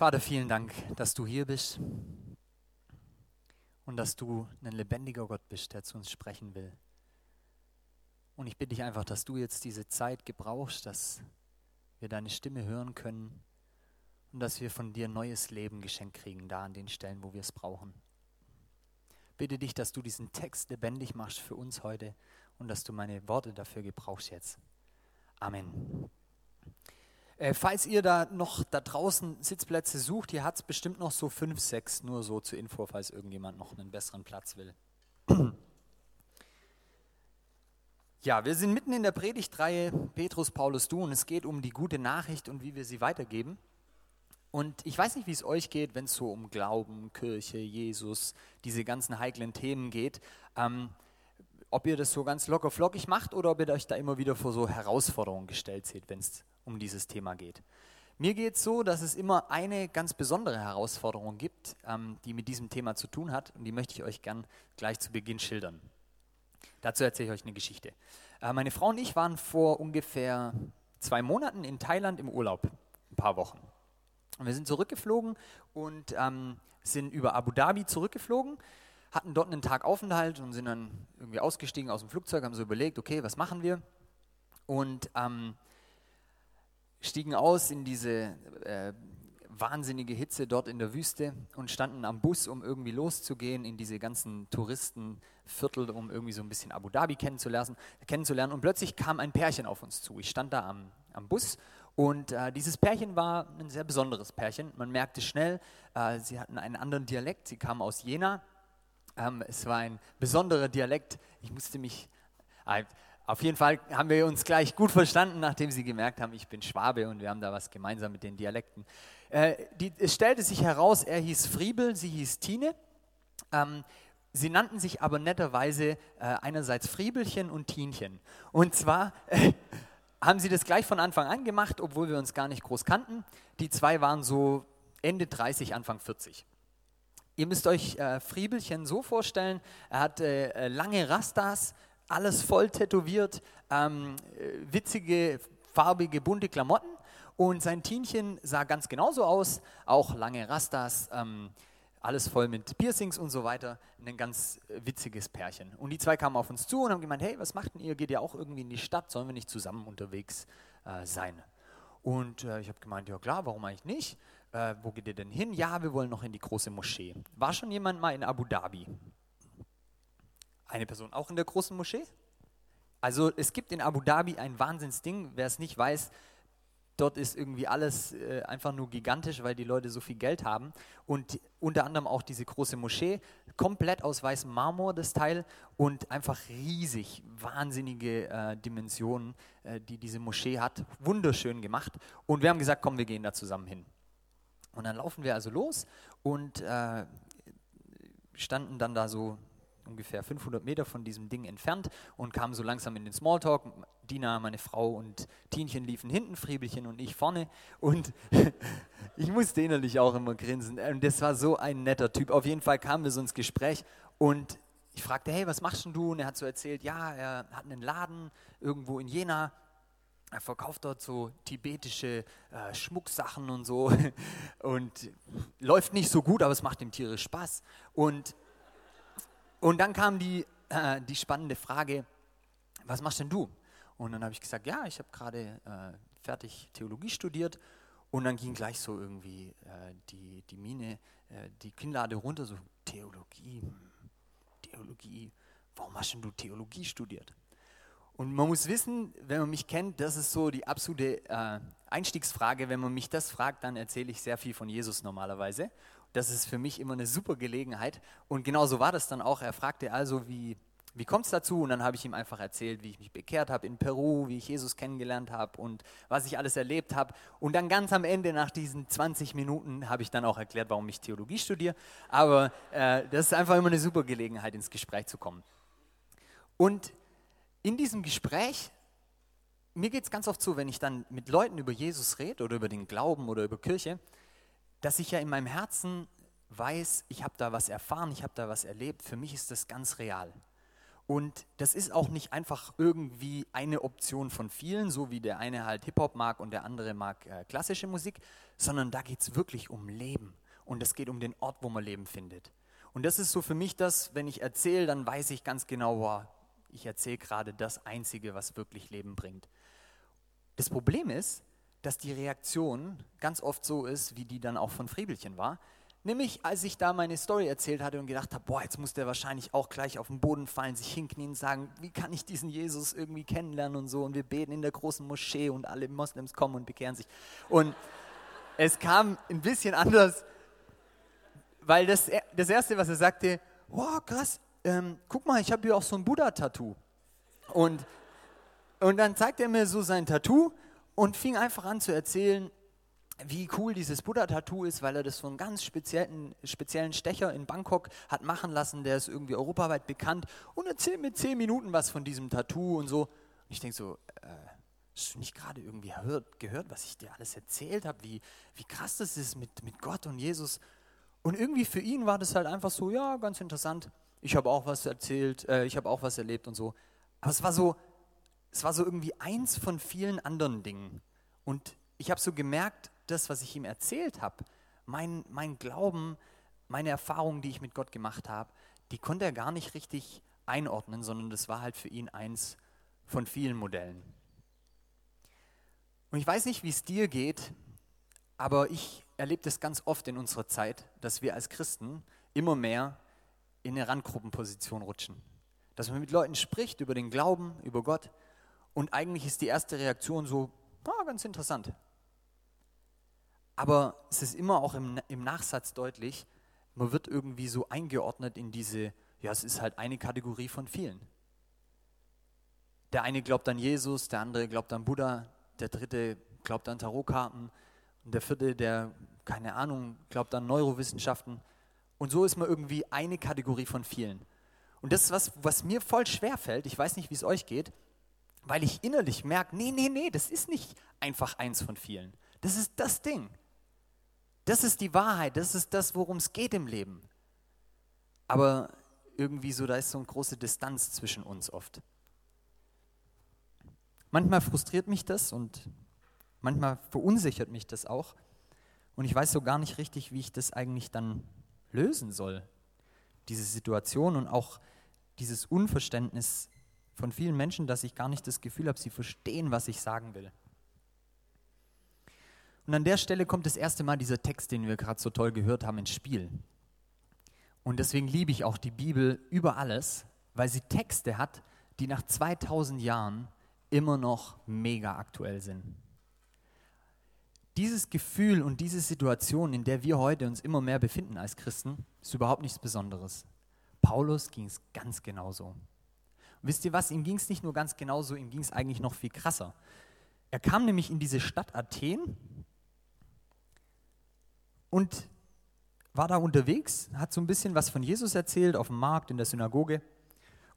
Vater, vielen Dank, dass du hier bist und dass du ein lebendiger Gott bist, der zu uns sprechen will. Und ich bitte dich einfach, dass du jetzt diese Zeit gebrauchst, dass wir deine Stimme hören können und dass wir von dir neues Leben geschenkt kriegen, da an den Stellen, wo wir es brauchen. Bitte dich, dass du diesen Text lebendig machst für uns heute und dass du meine Worte dafür gebrauchst jetzt. Amen. Äh, falls ihr da noch da draußen Sitzplätze sucht, hier hat es bestimmt noch so fünf, sechs, nur so zur Info, falls irgendjemand noch einen besseren Platz will. Ja, wir sind mitten in der Predigtreihe Petrus, Paulus, du und es geht um die gute Nachricht und wie wir sie weitergeben. Und ich weiß nicht, wie es euch geht, wenn es so um Glauben, Kirche, Jesus, diese ganzen heiklen Themen geht. Ähm, ob ihr das so ganz locker flockig macht oder ob ihr euch da immer wieder vor so Herausforderungen gestellt seht, wenn es um dieses Thema geht. Mir geht es so, dass es immer eine ganz besondere Herausforderung gibt, ähm, die mit diesem Thema zu tun hat und die möchte ich euch gern gleich zu Beginn schildern. Dazu erzähle ich euch eine Geschichte. Äh, meine Frau und ich waren vor ungefähr zwei Monaten in Thailand im Urlaub, ein paar Wochen. Und wir sind zurückgeflogen und ähm, sind über Abu Dhabi zurückgeflogen, hatten dort einen Tag Aufenthalt und sind dann irgendwie ausgestiegen aus dem Flugzeug, haben so überlegt, okay, was machen wir? Und ähm, stiegen aus in diese äh, wahnsinnige Hitze dort in der Wüste und standen am Bus, um irgendwie loszugehen in diese ganzen Touristenviertel, um irgendwie so ein bisschen Abu Dhabi kennenzulernen. kennenzulernen. Und plötzlich kam ein Pärchen auf uns zu. Ich stand da am, am Bus und äh, dieses Pärchen war ein sehr besonderes Pärchen. Man merkte schnell, äh, sie hatten einen anderen Dialekt. Sie kamen aus Jena. Ähm, es war ein besonderer Dialekt. Ich musste mich. Äh, auf jeden Fall haben wir uns gleich gut verstanden, nachdem sie gemerkt haben, ich bin Schwabe und wir haben da was gemeinsam mit den Dialekten. Äh, die, es stellte sich heraus, er hieß Friebel, sie hieß Tine. Ähm, sie nannten sich aber netterweise äh, einerseits Friebelchen und Tienchen. Und zwar äh, haben sie das gleich von Anfang an gemacht, obwohl wir uns gar nicht groß kannten. Die zwei waren so Ende 30, Anfang 40. Ihr müsst euch äh, Friebelchen so vorstellen, er hatte äh, lange Rastas, alles voll tätowiert, ähm, äh, witzige, farbige, bunte Klamotten und sein Tienchen sah ganz genauso aus, auch lange Rastas, ähm, alles voll mit Piercings und so weiter. Ein ganz äh, witziges Pärchen. Und die zwei kamen auf uns zu und haben gemeint, hey, was macht denn ihr? Geht ihr auch irgendwie in die Stadt? Sollen wir nicht zusammen unterwegs äh, sein? Und äh, ich habe gemeint, ja klar, warum eigentlich nicht? Äh, wo geht ihr denn hin? Ja, wir wollen noch in die große Moschee. War schon jemand mal in Abu Dhabi? Eine Person auch in der großen Moschee? Also es gibt in Abu Dhabi ein Wahnsinnsding. Wer es nicht weiß, dort ist irgendwie alles äh, einfach nur gigantisch, weil die Leute so viel Geld haben. Und unter anderem auch diese große Moschee, komplett aus weißem Marmor das Teil und einfach riesig, wahnsinnige äh, Dimensionen, äh, die diese Moschee hat. Wunderschön gemacht. Und wir haben gesagt, komm, wir gehen da zusammen hin. Und dann laufen wir also los und äh, standen dann da so ungefähr 500 Meter von diesem Ding entfernt und kamen so langsam in den Smalltalk. Dina, meine Frau und Tienchen liefen hinten, Friebelchen und ich vorne. Und ich musste innerlich auch immer grinsen. Und das war so ein netter Typ. Auf jeden Fall kamen wir so ins Gespräch und ich fragte, hey, was machst denn du? Und er hat so erzählt, ja, er hat einen Laden irgendwo in Jena. Er verkauft dort so tibetische äh, Schmucksachen und so und läuft nicht so gut, aber es macht ihm tierisch Spaß. Und und dann kam die, äh, die spannende Frage, was machst denn du? Und dann habe ich gesagt, ja, ich habe gerade äh, fertig Theologie studiert. Und dann ging gleich so irgendwie äh, die, die Mine, äh, die Kinnlade runter, so Theologie, hm, Theologie, warum hast denn du Theologie studiert? Und man muss wissen, wenn man mich kennt, das ist so die absolute äh, Einstiegsfrage. Wenn man mich das fragt, dann erzähle ich sehr viel von Jesus normalerweise. Das ist für mich immer eine super Gelegenheit. Und genau so war das dann auch. Er fragte also, wie, wie kommt es dazu? Und dann habe ich ihm einfach erzählt, wie ich mich bekehrt habe in Peru, wie ich Jesus kennengelernt habe und was ich alles erlebt habe. Und dann ganz am Ende, nach diesen 20 Minuten, habe ich dann auch erklärt, warum ich Theologie studiere. Aber äh, das ist einfach immer eine super Gelegenheit, ins Gespräch zu kommen. Und in diesem Gespräch, mir geht es ganz oft so, wenn ich dann mit Leuten über Jesus rede oder über den Glauben oder über Kirche, dass ich ja in meinem Herzen weiß, ich habe da was erfahren, ich habe da was erlebt. Für mich ist das ganz real. Und das ist auch nicht einfach irgendwie eine Option von vielen, so wie der eine halt Hip-Hop mag und der andere mag äh, klassische Musik, sondern da geht es wirklich um Leben. Und es geht um den Ort, wo man Leben findet. Und das ist so für mich das, wenn ich erzähle, dann weiß ich ganz genau, wow, ich erzähle gerade das Einzige, was wirklich Leben bringt. Das Problem ist, dass die Reaktion ganz oft so ist, wie die dann auch von Friebelchen war. Nämlich, als ich da meine Story erzählt hatte und gedacht habe, boah, jetzt muss der wahrscheinlich auch gleich auf den Boden fallen, sich hinknien und sagen, wie kann ich diesen Jesus irgendwie kennenlernen und so. Und wir beten in der großen Moschee und alle Moslems kommen und bekehren sich. Und es kam ein bisschen anders, weil das, das Erste, was er sagte, wow, krass, ähm, guck mal, ich habe hier auch so ein Buddha-Tattoo. Und, und dann zeigte er mir so sein Tattoo und fing einfach an zu erzählen, wie cool dieses Buddha-Tattoo ist, weil er das von einem ganz speziellen, speziellen Stecher in Bangkok hat machen lassen, der ist irgendwie europaweit bekannt und erzählt mir zehn Minuten was von diesem Tattoo und so. Und ich denke so, äh, hast du nicht gerade irgendwie hört, gehört, was ich dir alles erzählt habe, wie, wie krass das ist mit, mit Gott und Jesus? Und irgendwie für ihn war das halt einfach so, ja, ganz interessant. Ich habe auch was erzählt, äh, ich habe auch was erlebt und so. Aber es war so, es war so irgendwie eins von vielen anderen Dingen. Und ich habe so gemerkt, das, was ich ihm erzählt habe, mein, mein Glauben, meine Erfahrungen, die ich mit Gott gemacht habe, die konnte er gar nicht richtig einordnen, sondern das war halt für ihn eins von vielen Modellen. Und ich weiß nicht, wie es dir geht, aber ich erlebe das ganz oft in unserer Zeit, dass wir als Christen immer mehr in eine Randgruppenposition rutschen. Dass man mit Leuten spricht über den Glauben, über Gott und eigentlich ist die erste Reaktion so, ah, ganz interessant. Aber es ist immer auch im, im Nachsatz deutlich, man wird irgendwie so eingeordnet in diese, ja, es ist halt eine Kategorie von vielen. Der eine glaubt an Jesus, der andere glaubt an Buddha, der dritte glaubt an Tarotkarten und der vierte, der, keine Ahnung, glaubt an Neurowissenschaften. Und so ist man irgendwie eine Kategorie von vielen. Und das ist was, was mir voll schwer fällt, ich weiß nicht, wie es euch geht, weil ich innerlich merke, nee, nee, nee, das ist nicht einfach eins von vielen. Das ist das Ding. Das ist die Wahrheit, das ist das, worum es geht im Leben. Aber irgendwie so, da ist so eine große Distanz zwischen uns oft. Manchmal frustriert mich das und manchmal verunsichert mich das auch. Und ich weiß so gar nicht richtig, wie ich das eigentlich dann lösen soll. Diese Situation und auch dieses Unverständnis von vielen Menschen, dass ich gar nicht das Gefühl habe, sie verstehen, was ich sagen will. Und an der Stelle kommt das erste Mal dieser Text, den wir gerade so toll gehört haben, ins Spiel. Und deswegen liebe ich auch die Bibel über alles, weil sie Texte hat, die nach 2000 Jahren immer noch mega aktuell sind. Dieses Gefühl und diese Situation, in der wir heute uns immer mehr befinden als Christen, ist überhaupt nichts Besonderes. Paulus ging es ganz genauso. Und wisst ihr was, ihm ging es nicht nur ganz genauso, ihm ging es eigentlich noch viel krasser. Er kam nämlich in diese Stadt Athen und war da unterwegs, hat so ein bisschen was von Jesus erzählt auf dem Markt, in der Synagoge.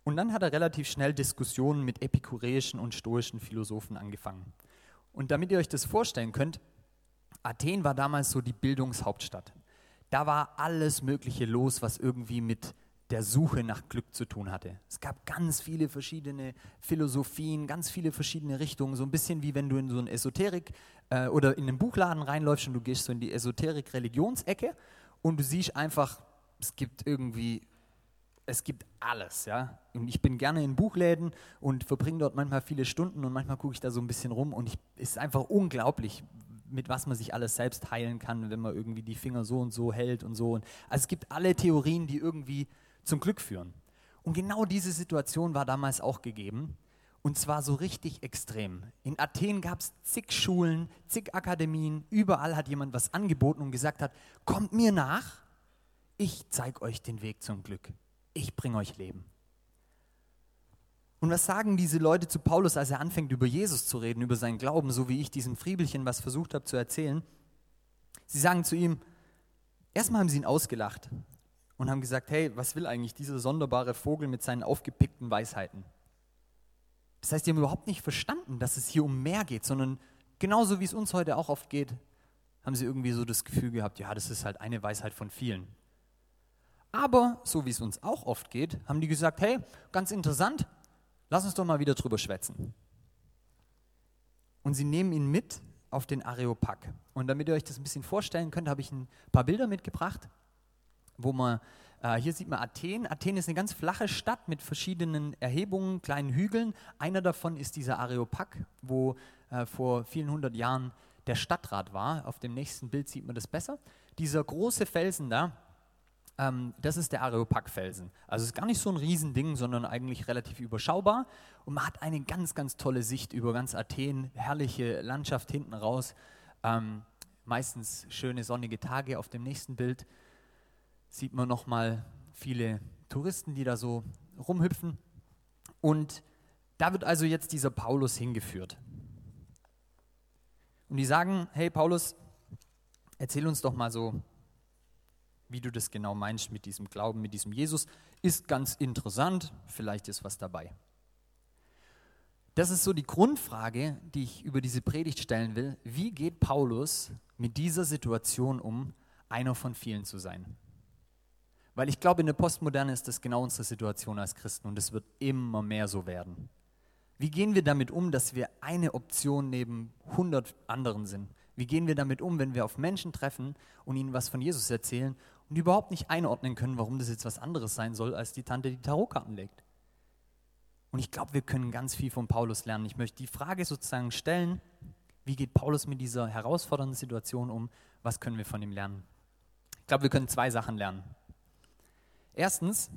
Und dann hat er relativ schnell Diskussionen mit epikureischen und stoischen Philosophen angefangen. Und damit ihr euch das vorstellen könnt, Athen war damals so die Bildungshauptstadt. Da war alles Mögliche los, was irgendwie mit der Suche nach Glück zu tun hatte. Es gab ganz viele verschiedene Philosophien, ganz viele verschiedene Richtungen, so ein bisschen wie wenn du in so ein Esoterik äh, oder in einen Buchladen reinläufst und du gehst so in die Esoterik-Religionsecke und du siehst einfach, es gibt irgendwie, es gibt alles, ja. Und ich bin gerne in Buchläden und verbringe dort manchmal viele Stunden und manchmal gucke ich da so ein bisschen rum und es ist einfach unglaublich, mit was man sich alles selbst heilen kann, wenn man irgendwie die Finger so und so hält und so. Also es gibt alle Theorien, die irgendwie zum Glück führen. Und genau diese Situation war damals auch gegeben. Und zwar so richtig extrem. In Athen gab es zig Schulen, zig Akademien, überall hat jemand was angeboten und gesagt hat, kommt mir nach, ich zeige euch den Weg zum Glück. Ich bringe euch Leben. Und was sagen diese Leute zu Paulus, als er anfängt, über Jesus zu reden, über seinen Glauben, so wie ich diesem Friebelchen was versucht habe zu erzählen? Sie sagen zu ihm, erstmal haben sie ihn ausgelacht und haben gesagt, hey, was will eigentlich dieser sonderbare Vogel mit seinen aufgepickten Weisheiten? Das heißt, die haben überhaupt nicht verstanden, dass es hier um mehr geht, sondern genauso wie es uns heute auch oft geht, haben sie irgendwie so das Gefühl gehabt, ja, das ist halt eine Weisheit von vielen. Aber, so wie es uns auch oft geht, haben die gesagt, hey, ganz interessant, lass uns doch mal wieder drüber schwätzen. Und sie nehmen ihn mit auf den Areopag. Und damit ihr euch das ein bisschen vorstellen könnt, habe ich ein paar Bilder mitgebracht, wo man, äh, hier sieht man Athen. Athen ist eine ganz flache Stadt mit verschiedenen Erhebungen, kleinen Hügeln. Einer davon ist dieser Areopag, wo äh, vor vielen hundert Jahren der Stadtrat war. Auf dem nächsten Bild sieht man das besser. Dieser große Felsen da, ähm, das ist der Areopag-Felsen. Also es ist gar nicht so ein Riesending, sondern eigentlich relativ überschaubar. Und man hat eine ganz, ganz tolle Sicht über ganz Athen, herrliche Landschaft hinten raus. Ähm, meistens schöne sonnige Tage. Auf dem nächsten Bild sieht man nochmal viele Touristen, die da so rumhüpfen. Und da wird also jetzt dieser Paulus hingeführt. Und die sagen, hey Paulus, erzähl uns doch mal so, wie du das genau meinst mit diesem Glauben, mit diesem Jesus. Ist ganz interessant, vielleicht ist was dabei. Das ist so die Grundfrage, die ich über diese Predigt stellen will. Wie geht Paulus mit dieser Situation um, einer von vielen zu sein? Weil ich glaube, in der Postmoderne ist das genau unsere Situation als Christen und es wird immer mehr so werden. Wie gehen wir damit um, dass wir eine Option neben 100 anderen sind? Wie gehen wir damit um, wenn wir auf Menschen treffen und ihnen was von Jesus erzählen und überhaupt nicht einordnen können, warum das jetzt was anderes sein soll, als die Tante, die Tarotkarten legt? Und ich glaube, wir können ganz viel von Paulus lernen. Ich möchte die Frage sozusagen stellen, wie geht Paulus mit dieser herausfordernden Situation um? Was können wir von ihm lernen? Ich glaube, wir können zwei Sachen lernen. Erstens,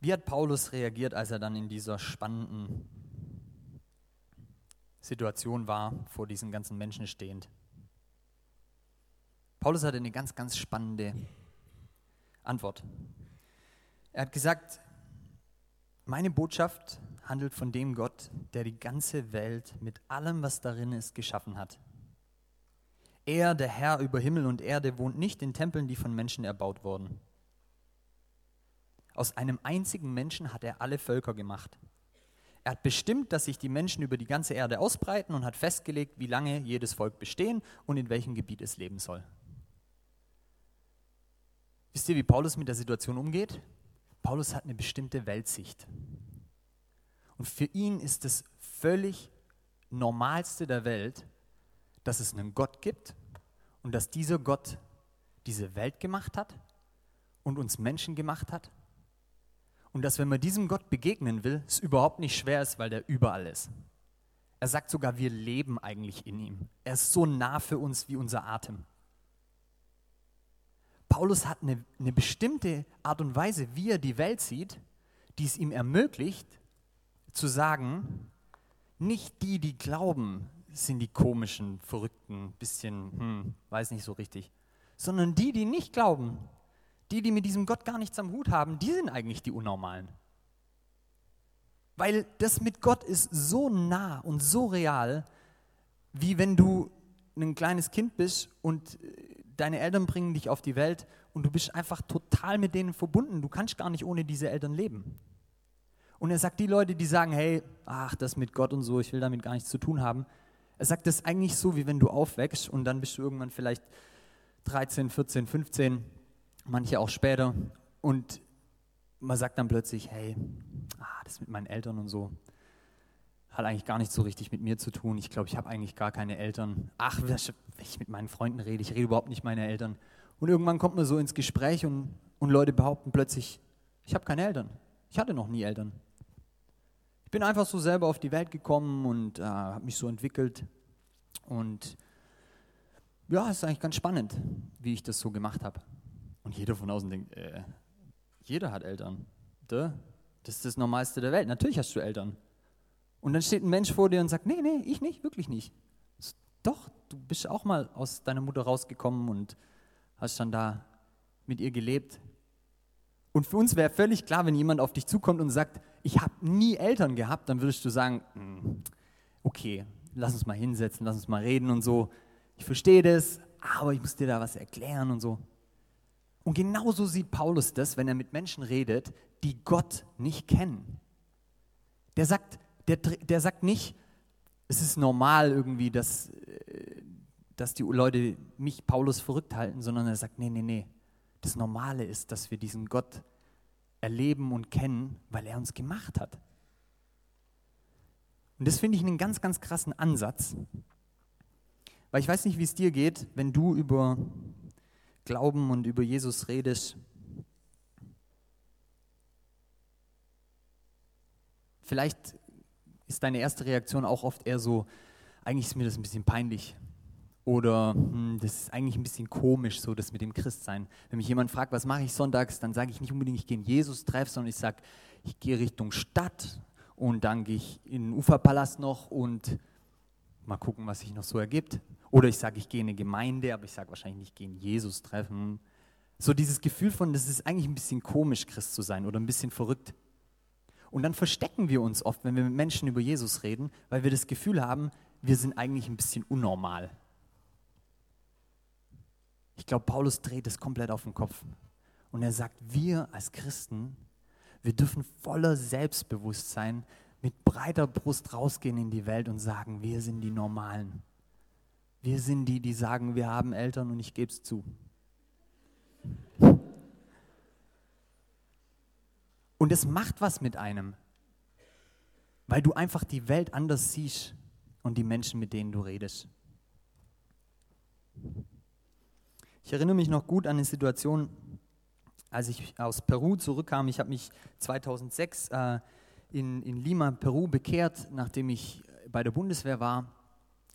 Wie hat Paulus reagiert, als er dann in dieser spannenden Situation war, vor diesen ganzen Menschen stehend? Paulus hatte eine ganz, ganz spannende Antwort. Er hat gesagt, meine Botschaft handelt von dem Gott, der die ganze Welt mit allem, was darin ist, geschaffen hat. Er, der Herr über Himmel und Erde, wohnt nicht in Tempeln, die von Menschen erbaut wurden. Aus einem einzigen Menschen hat er alle Völker gemacht. Er hat bestimmt, dass sich die Menschen über die ganze Erde ausbreiten und hat festgelegt, wie lange jedes Volk bestehen und in welchem Gebiet es leben soll. Wisst ihr, wie Paulus mit der Situation umgeht? Paulus hat eine bestimmte Weltsicht. Und für ihn ist das völlig Normalste der Welt, dass es einen Gott gibt und dass dieser Gott diese Welt gemacht hat und uns Menschen gemacht hat und dass, wenn man diesem Gott begegnen will, es überhaupt nicht schwer ist, weil der überall ist. Er sagt sogar, wir leben eigentlich in ihm. Er ist so nah für uns wie unser Atem. Paulus hat eine, eine bestimmte Art und Weise, wie er die Welt sieht, die es ihm ermöglicht, zu sagen, nicht die, die glauben, sind die komischen, verrückten, bisschen, hm, weiß nicht so richtig, sondern die, die nicht glauben, die, die mit diesem Gott gar nichts am Hut haben, die sind eigentlich die Unnormalen. Weil das mit Gott ist so nah und so real, wie wenn du ein kleines Kind bist und äh, deine Eltern bringen dich auf die Welt und du bist einfach total mit denen verbunden. Du kannst gar nicht ohne diese Eltern leben. Und er sagt, die Leute, die sagen, hey, ach, das mit Gott und so, ich will damit gar nichts zu tun haben. Er sagt das eigentlich so, wie wenn du aufwächst und dann bist du irgendwann vielleicht 13, 14, 15 manche auch später. Und man sagt dann plötzlich, hey, ah, das mit meinen Eltern und so hat eigentlich gar nicht so richtig mit mir zu tun. Ich glaube, ich habe eigentlich gar keine Eltern. Ach, wenn ich mit meinen Freunden rede, ich rede überhaupt nicht meine Eltern. Und irgendwann kommt man so ins Gespräch und, und Leute behaupten plötzlich, ich habe keine Eltern. Ich hatte noch nie Eltern. Ich bin einfach so selber auf die Welt gekommen und äh, habe mich so entwickelt. Und ja, es ist eigentlich ganz spannend, wie ich das so gemacht habe. Und jeder von außen denkt, äh, jeder hat Eltern. Das ist das Normalste der Welt. Natürlich hast du Eltern. Und dann steht ein Mensch vor dir und sagt, nee, nee, ich nicht, wirklich nicht. Doch, du bist auch mal aus deiner Mutter rausgekommen und hast dann da mit ihr gelebt. Und für uns wäre völlig klar, wenn jemand auf dich zukommt und sagt, ich habe nie Eltern gehabt, dann würdest du sagen, hm, okay, lass uns mal hinsetzen, lass uns mal reden und so. Ich verstehe das, aber ich muss dir da was erklären und so. Und genauso sieht Paulus das, wenn er mit Menschen redet, die Gott nicht kennen. Der sagt, der, der sagt nicht, es ist normal irgendwie, dass, äh, dass die Leute mich, Paulus, verrückt halten, sondern er sagt, nee, nee, nee. Das Normale ist, dass wir diesen Gott erleben und kennen, weil er uns gemacht hat. Und das finde ich einen ganz, ganz krassen Ansatz. Weil ich weiß nicht, wie es dir geht, wenn du über Glauben und über Jesus redest. Vielleicht ist deine erste Reaktion auch oft eher so, eigentlich ist mir das ein bisschen peinlich. Oder hm, das ist eigentlich ein bisschen komisch, so das mit dem Christsein. Wenn mich jemand fragt, was mache ich sonntags, dann sage ich nicht unbedingt, ich gehe in Jesus treff, sondern ich sage, ich gehe Richtung Stadt und dann gehe ich in den Uferpalast noch und mal gucken, was sich noch so ergibt. Oder ich sage, ich gehe in eine Gemeinde, aber ich sage wahrscheinlich nicht, ich gehe in Jesus treffen. So dieses Gefühl von, das ist eigentlich ein bisschen komisch, Christ zu sein oder ein bisschen verrückt. Und dann verstecken wir uns oft, wenn wir mit Menschen über Jesus reden, weil wir das Gefühl haben, wir sind eigentlich ein bisschen unnormal. Ich glaube, Paulus dreht es komplett auf den Kopf. Und er sagt, wir als Christen, wir dürfen voller Selbstbewusstsein mit breiter Brust rausgehen in die Welt und sagen, wir sind die Normalen. Wir sind die, die sagen, wir haben Eltern und ich gebe es zu. Und es macht was mit einem, weil du einfach die Welt anders siehst und die Menschen, mit denen du redest. Ich erinnere mich noch gut an eine Situation, als ich aus Peru zurückkam. Ich habe mich 2006 äh, in, in Lima, Peru, bekehrt, nachdem ich bei der Bundeswehr war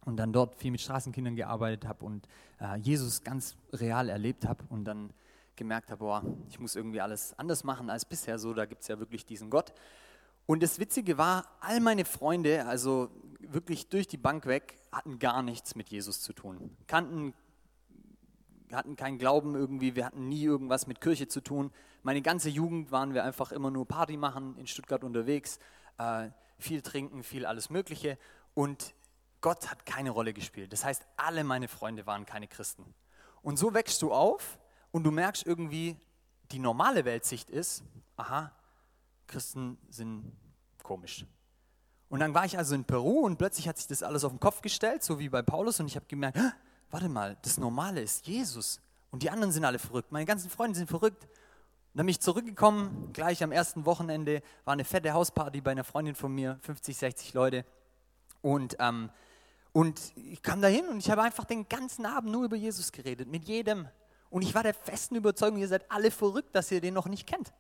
und dann dort viel mit Straßenkindern gearbeitet habe und äh, Jesus ganz real erlebt habe und dann gemerkt habe, boah, ich muss irgendwie alles anders machen als bisher, so, da gibt es ja wirklich diesen Gott. Und das Witzige war, all meine Freunde, also wirklich durch die Bank weg, hatten gar nichts mit Jesus zu tun. Kannten, hatten keinen Glauben irgendwie, wir hatten nie irgendwas mit Kirche zu tun. Meine ganze Jugend waren wir einfach immer nur Party machen, in Stuttgart unterwegs, äh, viel trinken, viel alles Mögliche. Und Gott hat keine Rolle gespielt. Das heißt, alle meine Freunde waren keine Christen. Und so wächst du auf und du merkst irgendwie, die normale Weltsicht ist, aha, Christen sind komisch. Und dann war ich also in Peru und plötzlich hat sich das alles auf den Kopf gestellt, so wie bei Paulus, und ich habe gemerkt, warte mal, das Normale ist Jesus und die anderen sind alle verrückt. Meine ganzen Freunde sind verrückt. Und dann bin ich zurückgekommen, gleich am ersten Wochenende war eine fette Hausparty bei einer Freundin von mir, 50, 60 Leute. Und, ähm, und ich kam dahin und ich habe einfach den ganzen Abend nur über Jesus geredet, mit jedem. Und ich war der festen Überzeugung, ihr seid alle verrückt, dass ihr den noch nicht kennt.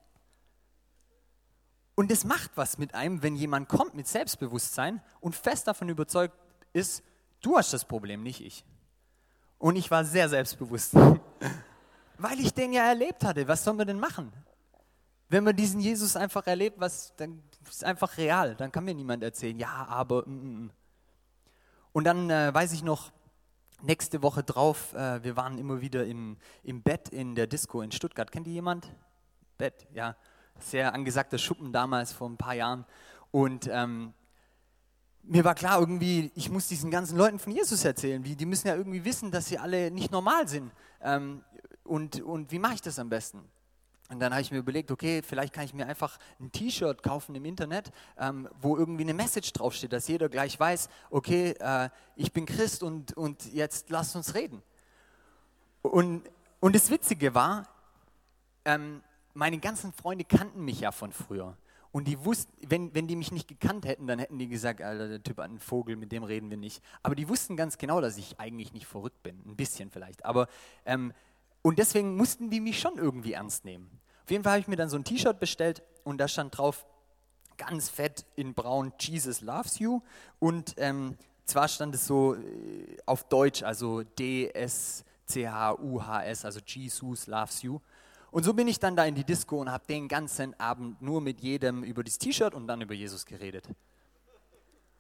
Und es macht was mit einem, wenn jemand kommt mit Selbstbewusstsein und fest davon überzeugt ist, du hast das Problem, nicht ich. Und ich war sehr selbstbewusst, weil ich den ja erlebt hatte. Was sollen wir denn machen? Wenn man diesen Jesus einfach erlebt, was, dann ist einfach real. Dann kann mir niemand erzählen, ja, aber. Mm, mm. mm. Und dann äh, weiß ich noch, nächste Woche drauf, äh, wir waren immer wieder im, im Bett in der Disco in Stuttgart. Kennt ihr jemand? Bett, ja. Sehr angesagter Schuppen damals vor ein paar Jahren. Und ähm, mir war klar, irgendwie, ich muss diesen ganzen Leuten von Jesus erzählen. Wie, die müssen ja irgendwie wissen, dass sie alle nicht normal sind. Ähm, und, und wie mache ich das am besten? Und dann habe ich mir überlegt, okay, vielleicht kann ich mir einfach ein T-Shirt kaufen im Internet, ähm, wo irgendwie eine Message draufsteht, dass jeder gleich weiß, okay, äh, ich bin Christ und, und jetzt lasst uns reden. Und, und das Witzige war, ähm, meine ganzen Freunde kannten mich ja von früher. Und die wussten, wenn, wenn die mich nicht gekannt hätten, dann hätten die gesagt, Alter, der Typ hat einen Vogel, mit dem reden wir nicht. Aber die wussten ganz genau, dass ich eigentlich nicht verrückt bin. Ein bisschen vielleicht. Aber ähm, und deswegen mussten die mich schon irgendwie ernst nehmen. Auf jeden Fall habe ich mir dann so ein T-Shirt bestellt und da stand drauf, ganz fett in braun, Jesus loves you. Und ähm, zwar stand es so äh, auf Deutsch, also D-S-C-H-U-H-S, also Jesus loves you. Und so bin ich dann da in die Disco und habe den ganzen Abend nur mit jedem über das T-Shirt und dann über Jesus geredet.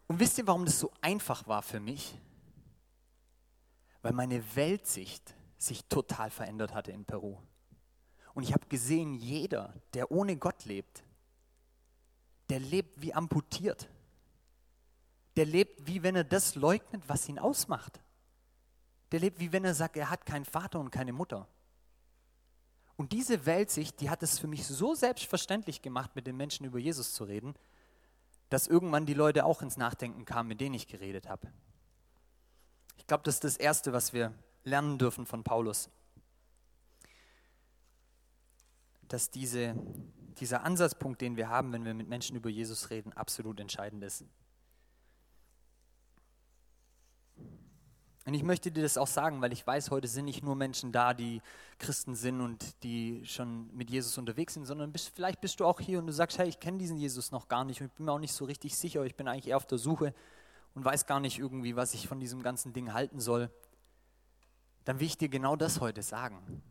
Und wisst ihr, warum das so einfach war für mich? Weil meine Weltsicht sich total verändert hatte in Peru. Und ich habe gesehen, jeder, der ohne Gott lebt, der lebt wie amputiert. Der lebt, wie wenn er das leugnet, was ihn ausmacht. Der lebt, wie wenn er sagt, er hat keinen Vater und keine Mutter. Und diese Weltsicht, die hat es für mich so selbstverständlich gemacht, mit den Menschen über Jesus zu reden, dass irgendwann die Leute auch ins Nachdenken kamen, mit denen ich geredet habe. Ich glaube, das ist das Erste, was wir lernen dürfen von Paulus. Dass diese, dieser Ansatzpunkt, den wir haben, wenn wir mit Menschen über Jesus reden, absolut entscheidend ist. Und ich möchte dir das auch sagen, weil ich weiß, heute sind nicht nur Menschen da, die Christen sind und die schon mit Jesus unterwegs sind, sondern bist, vielleicht bist du auch hier und du sagst, hey, ich kenne diesen Jesus noch gar nicht und ich bin mir auch nicht so richtig sicher, ich bin eigentlich eher auf der Suche und weiß gar nicht irgendwie, was ich von diesem ganzen Ding halten soll. Dann will ich dir genau das heute sagen.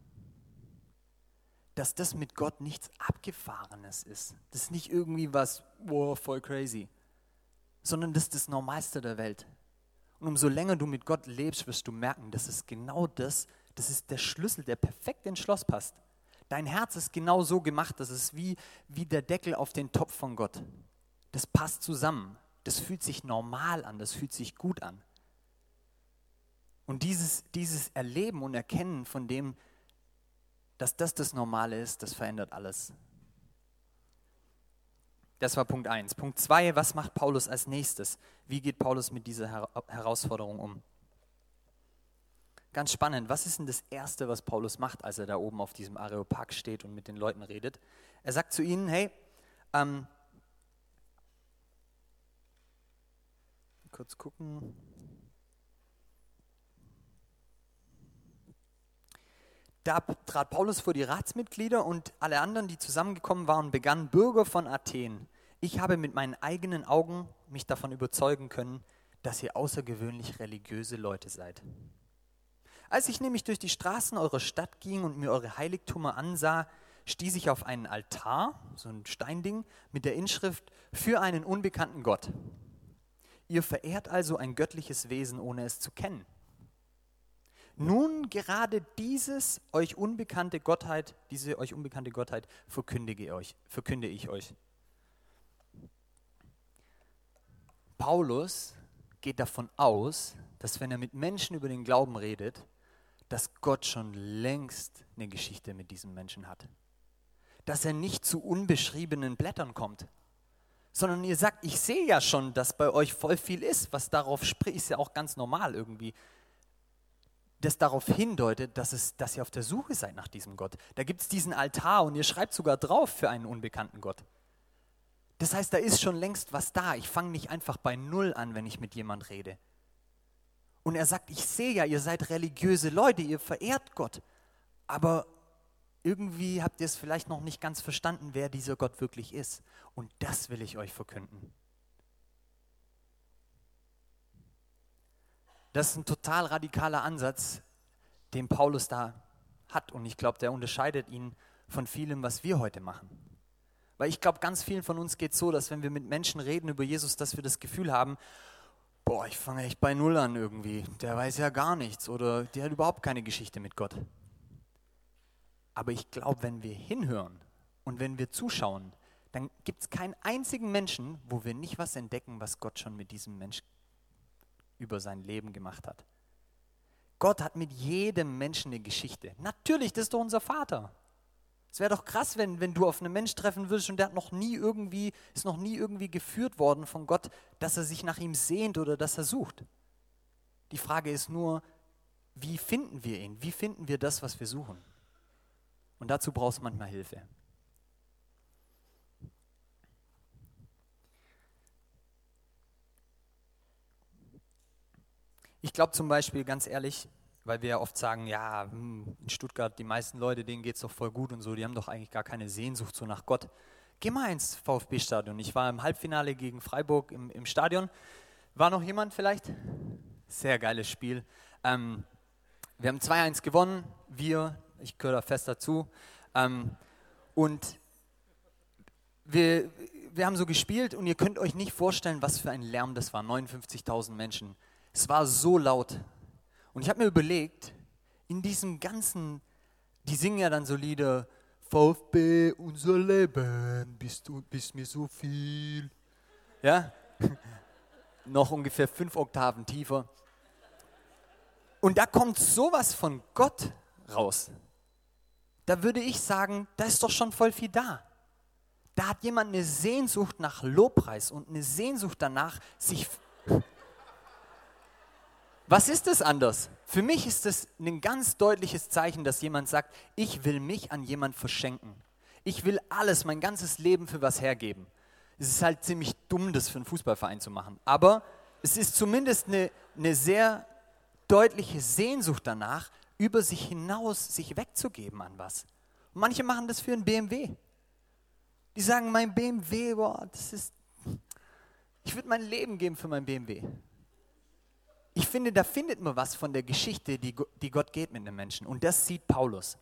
Dass das mit Gott nichts Abgefahrenes ist. Das ist nicht irgendwie was, wow, voll crazy. Sondern das ist das Normalste der Welt. Und umso länger du mit Gott lebst, wirst du merken, das ist genau das, das ist der Schlüssel, der perfekt ins Schloss passt. Dein Herz ist genau so gemacht, das ist wie, wie der Deckel auf den Topf von Gott. Das passt zusammen. Das fühlt sich normal an, das fühlt sich gut an. Und dieses, dieses Erleben und Erkennen von dem, dass das das Normale ist, das verändert alles. Das war Punkt 1. Punkt 2, was macht Paulus als nächstes? Wie geht Paulus mit dieser Herausforderung um? Ganz spannend, was ist denn das Erste, was Paulus macht, als er da oben auf diesem Areopag steht und mit den Leuten redet? Er sagt zu ihnen, hey, ähm, kurz gucken. Da trat Paulus vor die Ratsmitglieder und alle anderen, die zusammengekommen waren, begannen Bürger von Athen. Ich habe mit meinen eigenen Augen mich davon überzeugen können, dass ihr außergewöhnlich religiöse Leute seid. Als ich nämlich durch die Straßen eurer Stadt ging und mir eure Heiligtümer ansah, stieß ich auf einen Altar, so ein Steinding, mit der Inschrift für einen unbekannten Gott. Ihr verehrt also ein göttliches Wesen, ohne es zu kennen. Nun gerade dieses euch unbekannte Gottheit, diese euch unbekannte Gottheit verkündige, euch, verkünde ich euch. Paulus geht davon aus, dass wenn er mit Menschen über den Glauben redet, dass Gott schon längst eine Geschichte mit diesem Menschen hat. Dass er nicht zu unbeschriebenen Blättern kommt, sondern ihr sagt, ich sehe ja schon, dass bei euch voll viel ist, was darauf spricht, ist ja auch ganz normal irgendwie das darauf hindeutet, dass, es, dass ihr auf der Suche seid nach diesem Gott. Da gibt es diesen Altar und ihr schreibt sogar drauf für einen unbekannten Gott. Das heißt, da ist schon längst was da. Ich fange nicht einfach bei Null an, wenn ich mit jemand rede. Und er sagt, ich sehe ja, ihr seid religiöse Leute, ihr verehrt Gott. Aber irgendwie habt ihr es vielleicht noch nicht ganz verstanden, wer dieser Gott wirklich ist. Und das will ich euch verkünden. Das ist ein total radikaler Ansatz, den Paulus da hat. Und ich glaube, der unterscheidet ihn von vielem, was wir heute machen. Weil ich glaube, ganz vielen von uns geht es so, dass wenn wir mit Menschen reden über Jesus, dass wir das Gefühl haben, boah, ich fange echt bei Null an irgendwie. Der weiß ja gar nichts oder der hat überhaupt keine Geschichte mit Gott. Aber ich glaube, wenn wir hinhören und wenn wir zuschauen, dann gibt es keinen einzigen Menschen, wo wir nicht was entdecken, was Gott schon mit diesem Menschen über sein Leben gemacht hat. Gott hat mit jedem Menschen eine Geschichte. Natürlich, das ist doch unser Vater. Es wäre doch krass, wenn, wenn du auf einen Mensch treffen würdest und der hat noch nie irgendwie, ist noch nie irgendwie geführt worden von Gott, dass er sich nach ihm sehnt oder dass er sucht. Die Frage ist nur, wie finden wir ihn? Wie finden wir das, was wir suchen? Und dazu brauchst du manchmal Hilfe. Ich glaube zum Beispiel, ganz ehrlich, weil wir ja oft sagen, ja, hm, in Stuttgart, die meisten Leute, denen geht es doch voll gut und so, die haben doch eigentlich gar keine Sehnsucht so nach Gott. Geh mal ins VfB-Stadion. Ich war im Halbfinale gegen Freiburg im, im Stadion. War noch jemand vielleicht? Sehr geiles Spiel. Ähm, wir haben 2-1 gewonnen, wir, ich gehöre da fest dazu. Ähm, und wir, wir haben so gespielt und ihr könnt euch nicht vorstellen, was für ein Lärm das war. 59.000 Menschen. Es war so laut. Und ich habe mir überlegt, in diesem ganzen, die singen ja dann so Lieder, VfB, unser Leben, bist du bist mir so viel. Ja? Noch ungefähr fünf Oktaven tiefer. Und da kommt sowas von Gott raus. Da würde ich sagen, da ist doch schon voll viel da. Da hat jemand eine Sehnsucht nach Lobpreis und eine Sehnsucht danach, sich Was ist es anders? Für mich ist es ein ganz deutliches Zeichen, dass jemand sagt, ich will mich an jemand verschenken. Ich will alles, mein ganzes Leben für was hergeben. Es ist halt ziemlich dumm, das für einen Fußballverein zu machen. Aber es ist zumindest eine, eine sehr deutliche Sehnsucht danach, über sich hinaus sich wegzugeben an was. Und manche machen das für einen BMW. Die sagen, mein BMW, boah, das ist, ich würde mein Leben geben für mein BMW. Ich finde, da findet man was von der Geschichte, die, die Gott geht mit einem Menschen. Und das sieht Paulus.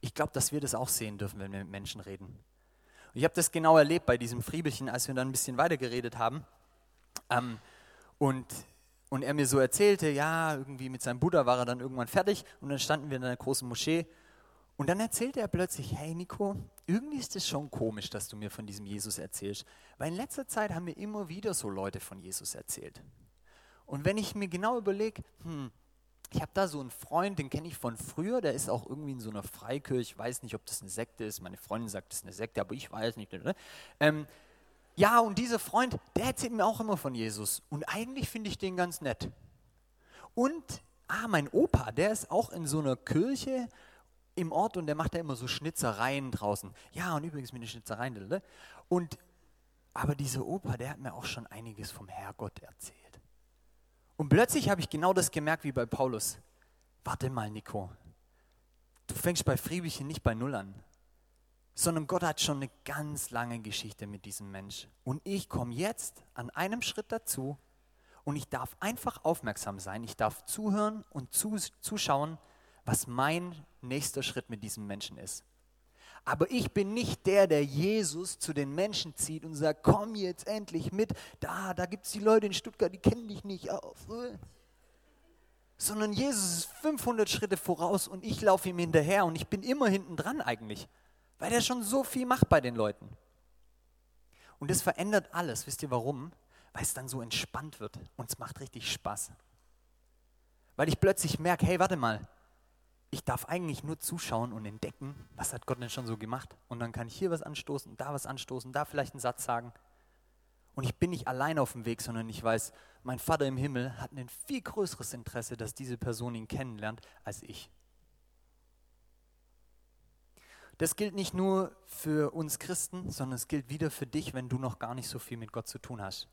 Ich glaube, dass wir das auch sehen dürfen, wenn wir mit Menschen reden. Und ich habe das genau erlebt bei diesem Friebelchen, als wir dann ein bisschen weiter geredet haben. Ähm, und und er mir so erzählte, ja, irgendwie mit seinem Buddha war er dann irgendwann fertig und dann standen wir in einer großen Moschee und dann erzählte er plötzlich, hey Nico, irgendwie ist es schon komisch, dass du mir von diesem Jesus erzählst, weil in letzter Zeit haben mir immer wieder so Leute von Jesus erzählt. Und wenn ich mir genau überlege, hm, ich habe da so einen Freund, den kenne ich von früher, der ist auch irgendwie in so einer Freikirche, ich weiß nicht, ob das eine Sekte ist, meine Freundin sagt, das ist eine Sekte, aber ich weiß nicht. Ne? Ähm, ja, und dieser Freund, der erzählt mir auch immer von Jesus. Und eigentlich finde ich den ganz nett. Und, ah, mein Opa, der ist auch in so einer Kirche im Ort und der macht da immer so Schnitzereien draußen. Ja, und übrigens mit den Schnitzereien. Ne? Und, aber dieser Opa, der hat mir auch schon einiges vom Herrgott erzählt. Und plötzlich habe ich genau das gemerkt wie bei Paulus. Warte mal, Nico. Du fängst bei Friebchen nicht bei Null an sondern Gott hat schon eine ganz lange Geschichte mit diesem Mensch. Und ich komme jetzt an einem Schritt dazu und ich darf einfach aufmerksam sein. Ich darf zuhören und zu, zuschauen, was mein nächster Schritt mit diesem Menschen ist. Aber ich bin nicht der, der Jesus zu den Menschen zieht und sagt, komm jetzt endlich mit. Da, da gibt es die Leute in Stuttgart, die kennen dich nicht. Auf. Sondern Jesus ist 500 Schritte voraus und ich laufe ihm hinterher und ich bin immer hinten dran eigentlich. Weil er schon so viel macht bei den Leuten. Und das verändert alles. Wisst ihr warum? Weil es dann so entspannt wird und es macht richtig Spaß. Weil ich plötzlich merke, hey, warte mal, ich darf eigentlich nur zuschauen und entdecken, was hat Gott denn schon so gemacht. Und dann kann ich hier was anstoßen, da was anstoßen, da vielleicht einen Satz sagen. Und ich bin nicht allein auf dem Weg, sondern ich weiß, mein Vater im Himmel hat ein viel größeres Interesse, dass diese Person ihn kennenlernt, als ich. Das gilt nicht nur für uns Christen, sondern es gilt wieder für dich, wenn du noch gar nicht so viel mit Gott zu tun hast.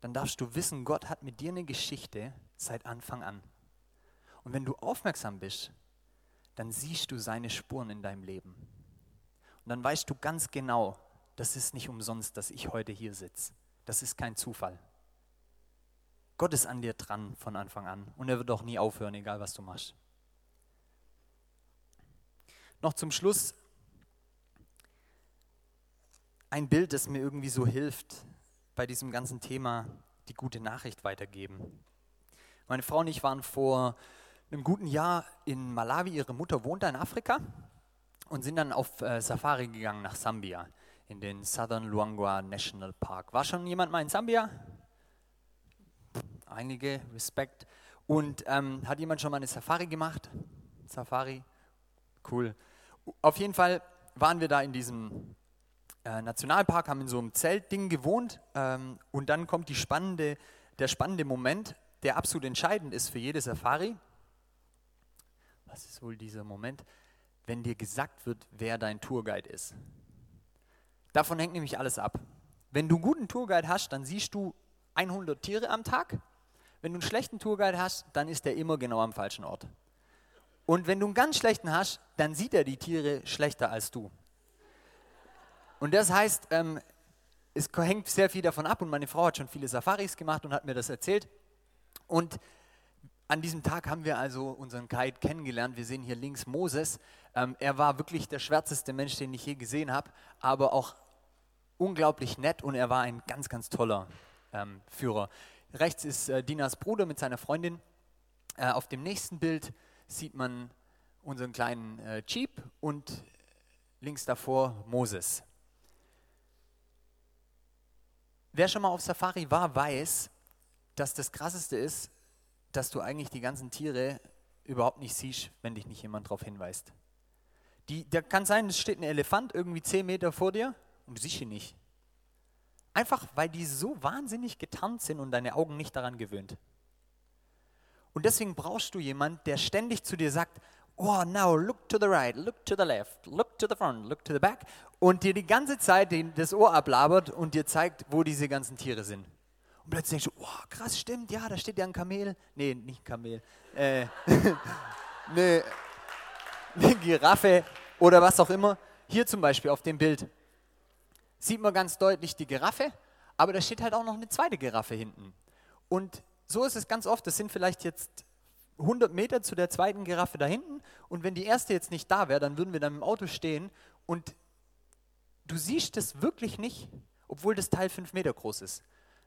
Dann darfst du wissen, Gott hat mit dir eine Geschichte seit Anfang an. Und wenn du aufmerksam bist, dann siehst du seine Spuren in deinem Leben. Und dann weißt du ganz genau, das ist nicht umsonst, dass ich heute hier sitze. Das ist kein Zufall. Gott ist an dir dran von Anfang an und er wird auch nie aufhören, egal was du machst. Noch zum Schluss ein Bild, das mir irgendwie so hilft bei diesem ganzen Thema die gute Nachricht weitergeben. Meine Frau und ich waren vor einem guten Jahr in Malawi. Ihre Mutter wohnt da in Afrika und sind dann auf äh, Safari gegangen nach Sambia in den Southern Luangwa National Park. War schon jemand mal in Sambia? Einige, Respekt. Und ähm, hat jemand schon mal eine Safari gemacht? Safari? Cool. Auf jeden Fall waren wir da in diesem äh, Nationalpark, haben in so einem Zeltding gewohnt ähm, und dann kommt spannende, der spannende Moment, der absolut entscheidend ist für jede Safari. Was ist wohl dieser Moment? Wenn dir gesagt wird, wer dein Tourguide ist. Davon hängt nämlich alles ab. Wenn du einen guten Tourguide hast, dann siehst du 100 Tiere am Tag. Wenn du einen schlechten Tourguide hast, dann ist der immer genau am falschen Ort. Und wenn du einen ganz schlechten hast, dann sieht er die Tiere schlechter als du. Und das heißt, ähm, es hängt sehr viel davon ab. Und meine Frau hat schon viele Safaris gemacht und hat mir das erzählt. Und an diesem Tag haben wir also unseren Guide kennengelernt. Wir sehen hier links Moses. Ähm, er war wirklich der schwärzeste Mensch, den ich je gesehen habe, aber auch unglaublich nett und er war ein ganz, ganz toller ähm, Führer. Rechts ist äh, Dinas Bruder mit seiner Freundin. Äh, auf dem nächsten Bild sieht man unseren kleinen äh, Jeep und links davor Moses. Wer schon mal auf Safari war, weiß, dass das Krasseste ist, dass du eigentlich die ganzen Tiere überhaupt nicht siehst, wenn dich nicht jemand darauf hinweist. Die, da kann sein, es steht ein Elefant irgendwie zehn Meter vor dir und du siehst ihn nicht. Einfach weil die so wahnsinnig getarnt sind und deine Augen nicht daran gewöhnt. Und deswegen brauchst du jemanden, der ständig zu dir sagt, oh, now look to the right, look to the left, look to the front, look to the back und dir die ganze Zeit das Ohr ablabert und dir zeigt, wo diese ganzen Tiere sind. Und plötzlich denkst du, oh, krass, stimmt, ja, da steht ja ein Kamel. Nee, nicht ein Kamel. Äh, eine, eine Giraffe oder was auch immer. Hier zum Beispiel auf dem Bild sieht man ganz deutlich die Giraffe, aber da steht halt auch noch eine zweite Giraffe hinten. Und so ist es ganz oft, das sind vielleicht jetzt 100 Meter zu der zweiten Giraffe da hinten und wenn die erste jetzt nicht da wäre, dann würden wir dann im Auto stehen und du siehst das wirklich nicht, obwohl das Teil 5 Meter groß ist.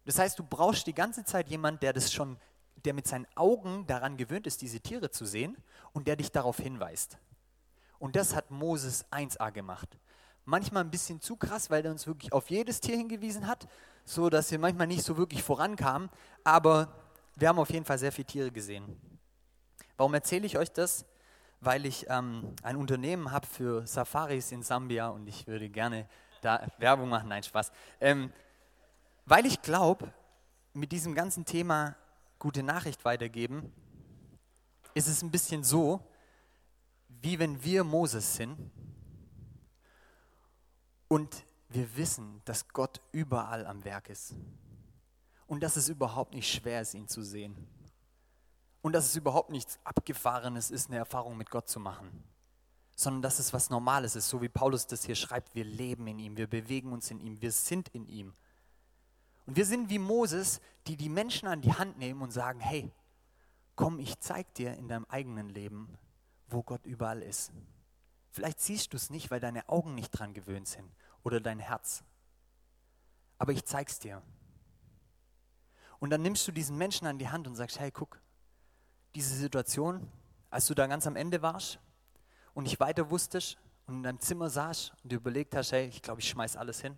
Das heißt, du brauchst die ganze Zeit jemanden, der das schon, der mit seinen Augen daran gewöhnt ist, diese Tiere zu sehen und der dich darauf hinweist. Und das hat Moses 1a gemacht. Manchmal ein bisschen zu krass, weil er uns wirklich auf jedes Tier hingewiesen hat, so dass wir manchmal nicht so wirklich vorankamen, aber wir haben auf jeden Fall sehr viele Tiere gesehen. Warum erzähle ich euch das? Weil ich ähm, ein Unternehmen habe für Safaris in Sambia und ich würde gerne da Werbung machen. Nein, Spaß. Ähm, weil ich glaube, mit diesem ganzen Thema gute Nachricht weitergeben, ist es ein bisschen so, wie wenn wir Moses sind und wir wissen, dass Gott überall am Werk ist. Und dass es überhaupt nicht schwer ist, ihn zu sehen. Und dass es überhaupt nichts Abgefahrenes ist, eine Erfahrung mit Gott zu machen, sondern dass es was Normales ist, so wie Paulus das hier schreibt, wir leben in ihm, wir bewegen uns in ihm, wir sind in ihm. Und wir sind wie Moses, die die Menschen an die Hand nehmen und sagen, hey, komm, ich zeig dir in deinem eigenen Leben, wo Gott überall ist. Vielleicht siehst du es nicht, weil deine Augen nicht dran gewöhnt sind oder dein Herz. Aber ich zeig's dir. Und dann nimmst du diesen Menschen an die Hand und sagst, hey, guck, diese Situation, als du da ganz am Ende warst und nicht weiter wusstest und in deinem Zimmer saßt und dir überlegt hast, hey, ich glaube, ich schmeiß alles hin.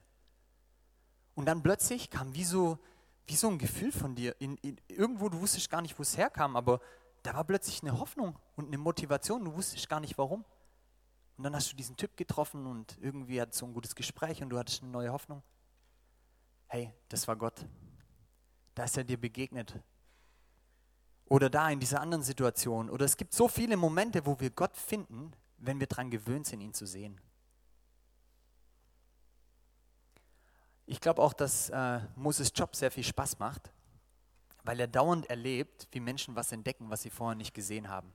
Und dann plötzlich kam wie so, wie so ein Gefühl von dir. In, in, irgendwo, du wusstest gar nicht, wo es herkam, aber da war plötzlich eine Hoffnung und eine Motivation. Du wusstest gar nicht warum. Und dann hast du diesen Typ getroffen und irgendwie hat so ein gutes Gespräch und du hattest eine neue Hoffnung. Hey, das war Gott. Da ist er dir begegnet. Oder da in dieser anderen Situation. Oder es gibt so viele Momente, wo wir Gott finden, wenn wir daran gewöhnt sind, ihn zu sehen. Ich glaube auch, dass äh, Moses Job sehr viel Spaß macht, weil er dauernd erlebt, wie Menschen was entdecken, was sie vorher nicht gesehen haben.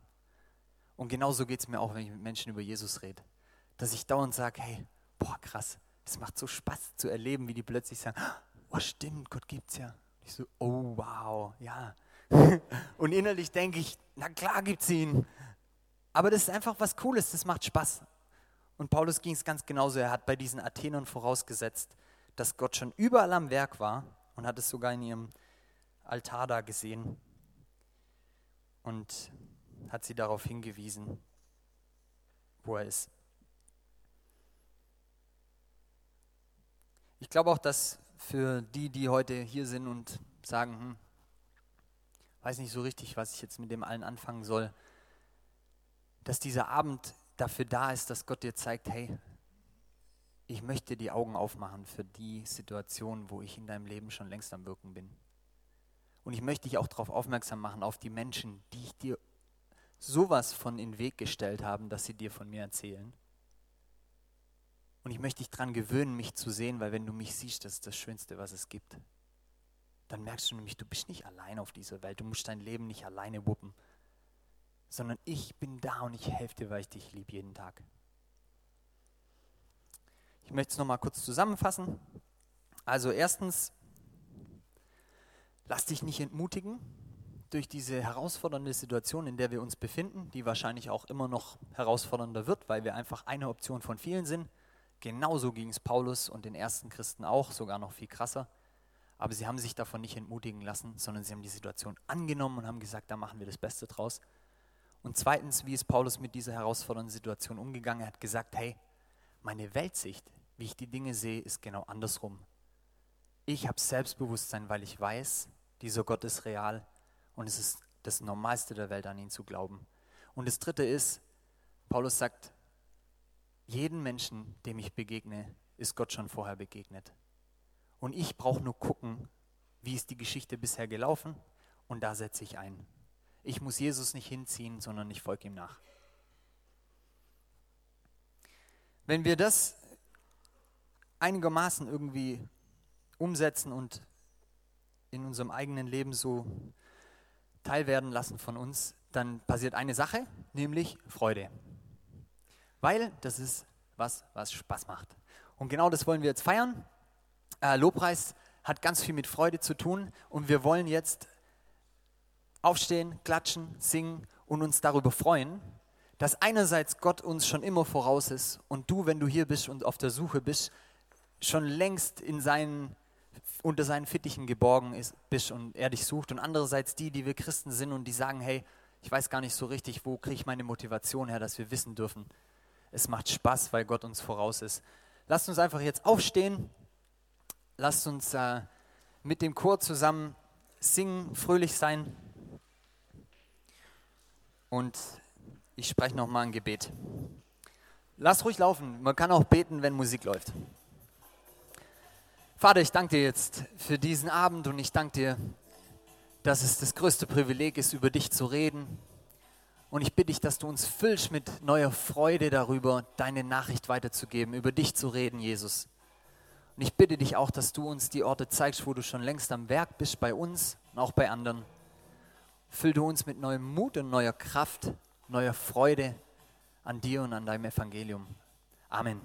Und genauso geht es mir auch, wenn ich mit Menschen über Jesus rede. Dass ich dauernd sage, hey, boah, krass, es macht so Spaß zu erleben, wie die plötzlich sagen, oh stimmt, Gott gibt's ja. Ich so, oh wow, ja. Und innerlich denke ich, na klar gibt's ihn. Aber das ist einfach was Cooles, das macht Spaß. Und Paulus ging es ganz genauso. Er hat bei diesen Athenern vorausgesetzt, dass Gott schon überall am Werk war und hat es sogar in ihrem Altar da gesehen und hat sie darauf hingewiesen, wo er ist. Ich glaube auch, dass für die, die heute hier sind und sagen, hm, weiß nicht so richtig, was ich jetzt mit dem allen anfangen soll, dass dieser Abend dafür da ist, dass Gott dir zeigt, hey, ich möchte die Augen aufmachen für die Situation, wo ich in deinem Leben schon längst am Wirken bin. Und ich möchte dich auch darauf aufmerksam machen, auf die Menschen, die ich dir sowas von in den Weg gestellt haben, dass sie dir von mir erzählen. Und ich möchte dich daran gewöhnen, mich zu sehen, weil wenn du mich siehst, das ist das Schönste, was es gibt. Dann merkst du nämlich, du bist nicht allein auf dieser Welt. Du musst dein Leben nicht alleine wuppen, sondern ich bin da und ich helfe dir, weil ich dich liebe jeden Tag. Ich möchte es nochmal kurz zusammenfassen. Also erstens, lass dich nicht entmutigen durch diese herausfordernde Situation, in der wir uns befinden, die wahrscheinlich auch immer noch herausfordernder wird, weil wir einfach eine Option von vielen sind. Genauso ging es Paulus und den ersten Christen auch, sogar noch viel krasser. Aber sie haben sich davon nicht entmutigen lassen, sondern sie haben die Situation angenommen und haben gesagt, da machen wir das Beste draus. Und zweitens, wie ist Paulus mit dieser herausfordernden Situation umgegangen? Er hat gesagt, hey, meine Weltsicht, wie ich die Dinge sehe, ist genau andersrum. Ich habe Selbstbewusstsein, weil ich weiß, dieser Gott ist real und es ist das Normalste der Welt, an ihn zu glauben. Und das Dritte ist, Paulus sagt, jeden Menschen, dem ich begegne, ist Gott schon vorher begegnet. Und ich brauche nur gucken, wie ist die Geschichte bisher gelaufen und da setze ich ein. Ich muss Jesus nicht hinziehen, sondern ich folge ihm nach. Wenn wir das einigermaßen irgendwie umsetzen und in unserem eigenen Leben so teilwerden lassen von uns, dann passiert eine Sache, nämlich Freude. Weil das ist was, was Spaß macht. Und genau das wollen wir jetzt feiern. Äh, Lobpreis hat ganz viel mit Freude zu tun und wir wollen jetzt aufstehen, klatschen, singen und uns darüber freuen, dass einerseits Gott uns schon immer voraus ist und du, wenn du hier bist und auf der Suche bist, schon längst in seinen, unter seinen Fittichen geborgen ist, bist und er dich sucht und andererseits die, die wir Christen sind und die sagen, hey, ich weiß gar nicht so richtig, wo kriege ich meine Motivation her, dass wir wissen dürfen, es macht Spaß, weil Gott uns voraus ist. Lasst uns einfach jetzt aufstehen, lasst uns äh, mit dem Chor zusammen singen, fröhlich sein und ich spreche nochmal ein Gebet. Lass ruhig laufen, man kann auch beten, wenn Musik läuft. Vater, ich danke dir jetzt für diesen Abend und ich danke dir, dass es das größte Privileg ist, über dich zu reden. Und ich bitte dich, dass du uns füllst mit neuer Freude darüber, deine Nachricht weiterzugeben, über dich zu reden, Jesus. Und ich bitte dich auch, dass du uns die Orte zeigst, wo du schon längst am Werk bist, bei uns und auch bei anderen. Füll du uns mit neuem Mut und neuer Kraft, neuer Freude an dir und an deinem Evangelium. Amen.